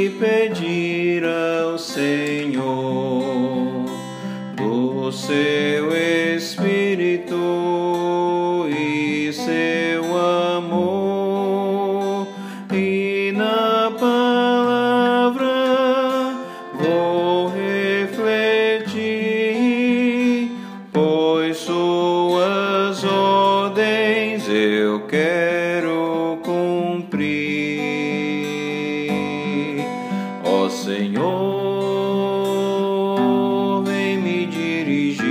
e pedir ao Senhor do seu Senhor, vem me dirigir.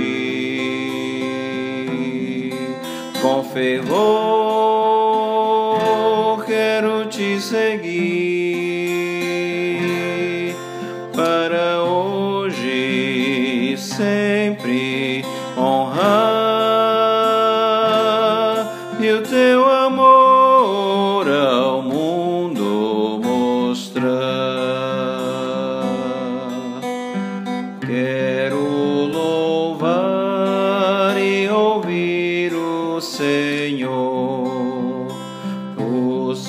Com fervor, quero te seguir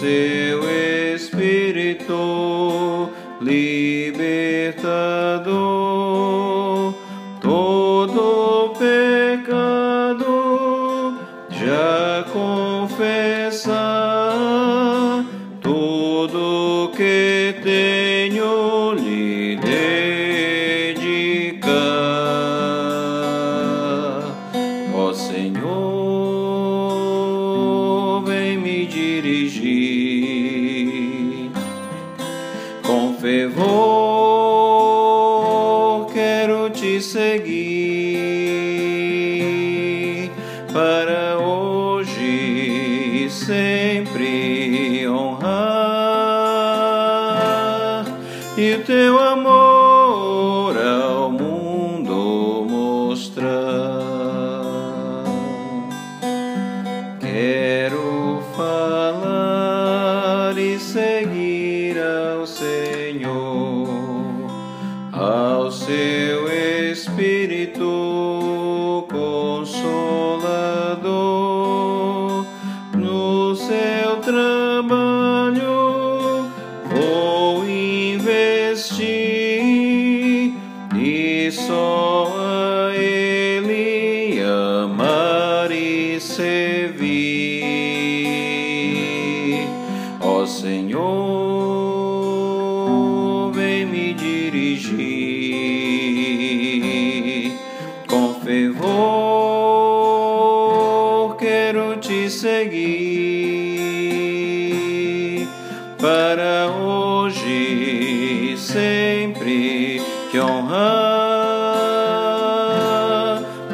seu Espírito libertador. Todo pecado já confessar, vem me dirigir. Com fervor, quero te seguir. Para hoje e sempre honrar e o teu amor soul.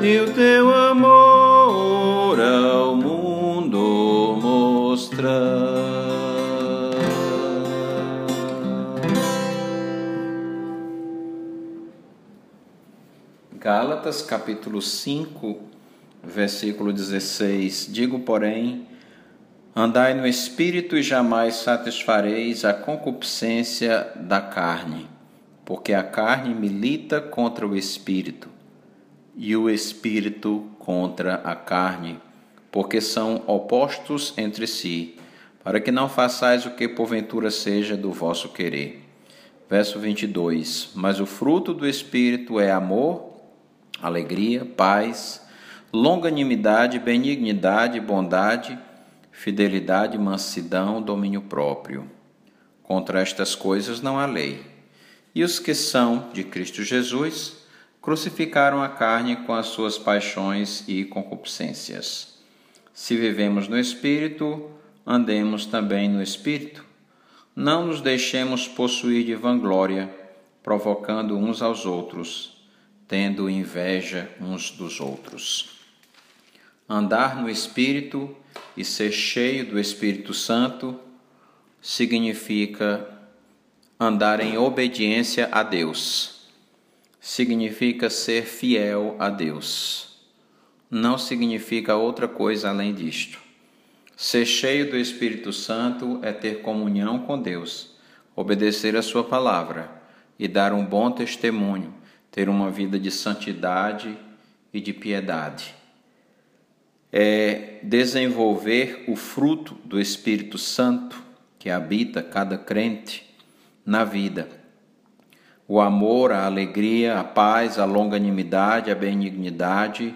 E o teu amor ao mundo mostrar. Gálatas capítulo 5, versículo 16. Digo, porém, andai no espírito e jamais satisfareis a concupiscência da carne, porque a carne milita contra o espírito e o espírito contra a carne, porque são opostos entre si, para que não façais o que porventura seja do vosso querer. Verso 22: Mas o fruto do espírito é amor, alegria, paz, longanimidade, benignidade, bondade, fidelidade, mansidão, domínio próprio. Contra estas coisas não há lei. E os que são de Cristo Jesus crucificaram a carne com as suas paixões e concupiscências. Se vivemos no Espírito, andemos também no Espírito. Não nos deixemos possuir de vanglória, provocando uns aos outros, tendo inveja uns dos outros. Andar no Espírito e ser cheio do Espírito Santo significa andar em obediência a Deus. Significa ser fiel a Deus. Não significa outra coisa além disto. Ser cheio do Espírito Santo é ter comunhão com Deus, obedecer a Sua palavra e dar um bom testemunho, ter uma vida de santidade e de piedade. É desenvolver o fruto do Espírito Santo que habita cada crente na vida. O amor, a alegria, a paz, a longanimidade, a benignidade,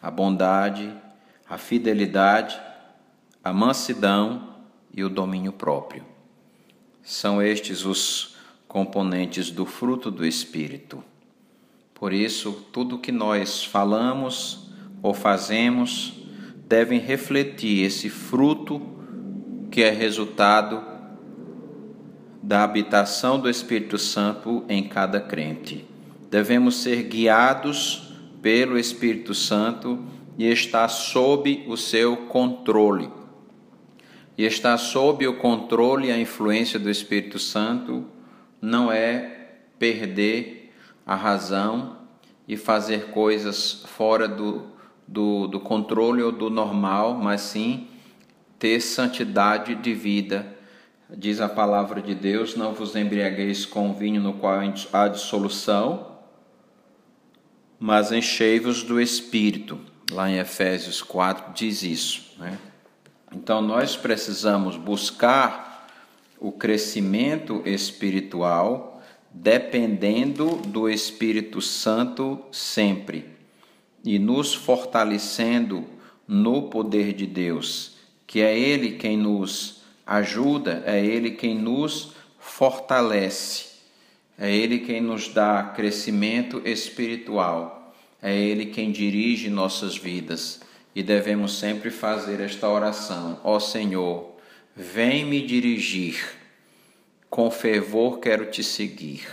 a bondade, a fidelidade, a mansidão e o domínio próprio. São estes os componentes do fruto do Espírito. Por isso, tudo que nós falamos ou fazemos devem refletir esse fruto que é resultado da habitação do Espírito Santo em cada crente. Devemos ser guiados pelo Espírito Santo e estar sob o seu controle. E estar sob o controle e a influência do Espírito Santo não é perder a razão e fazer coisas fora do, do, do controle ou do normal, mas sim ter santidade de vida. Diz a palavra de Deus: Não vos embriagueis com vinho no qual há dissolução, mas enchei-vos do Espírito lá em Efésios 4 diz isso. Né? Então nós precisamos buscar o crescimento espiritual dependendo do Espírito Santo sempre e nos fortalecendo no poder de Deus, que é Ele quem nos ajuda, é Ele quem nos fortalece, é Ele quem nos dá crescimento espiritual é Ele quem dirige nossas vidas. E devemos sempre fazer esta oração: Ó Senhor, vem me dirigir, com fervor quero te seguir,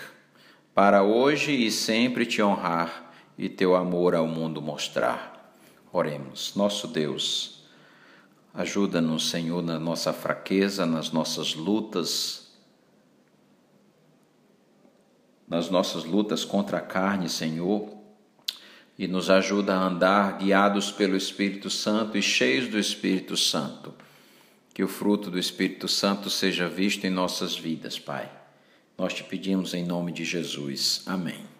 para hoje e sempre te honrar e teu amor ao mundo mostrar. Oremos, nosso Deus, ajuda-nos, Senhor, na nossa fraqueza, nas nossas lutas, nas nossas lutas contra a carne, Senhor e nos ajuda a andar guiados pelo Espírito Santo e cheios do Espírito Santo. Que o fruto do Espírito Santo seja visto em nossas vidas, Pai. Nós te pedimos em nome de Jesus. Amém.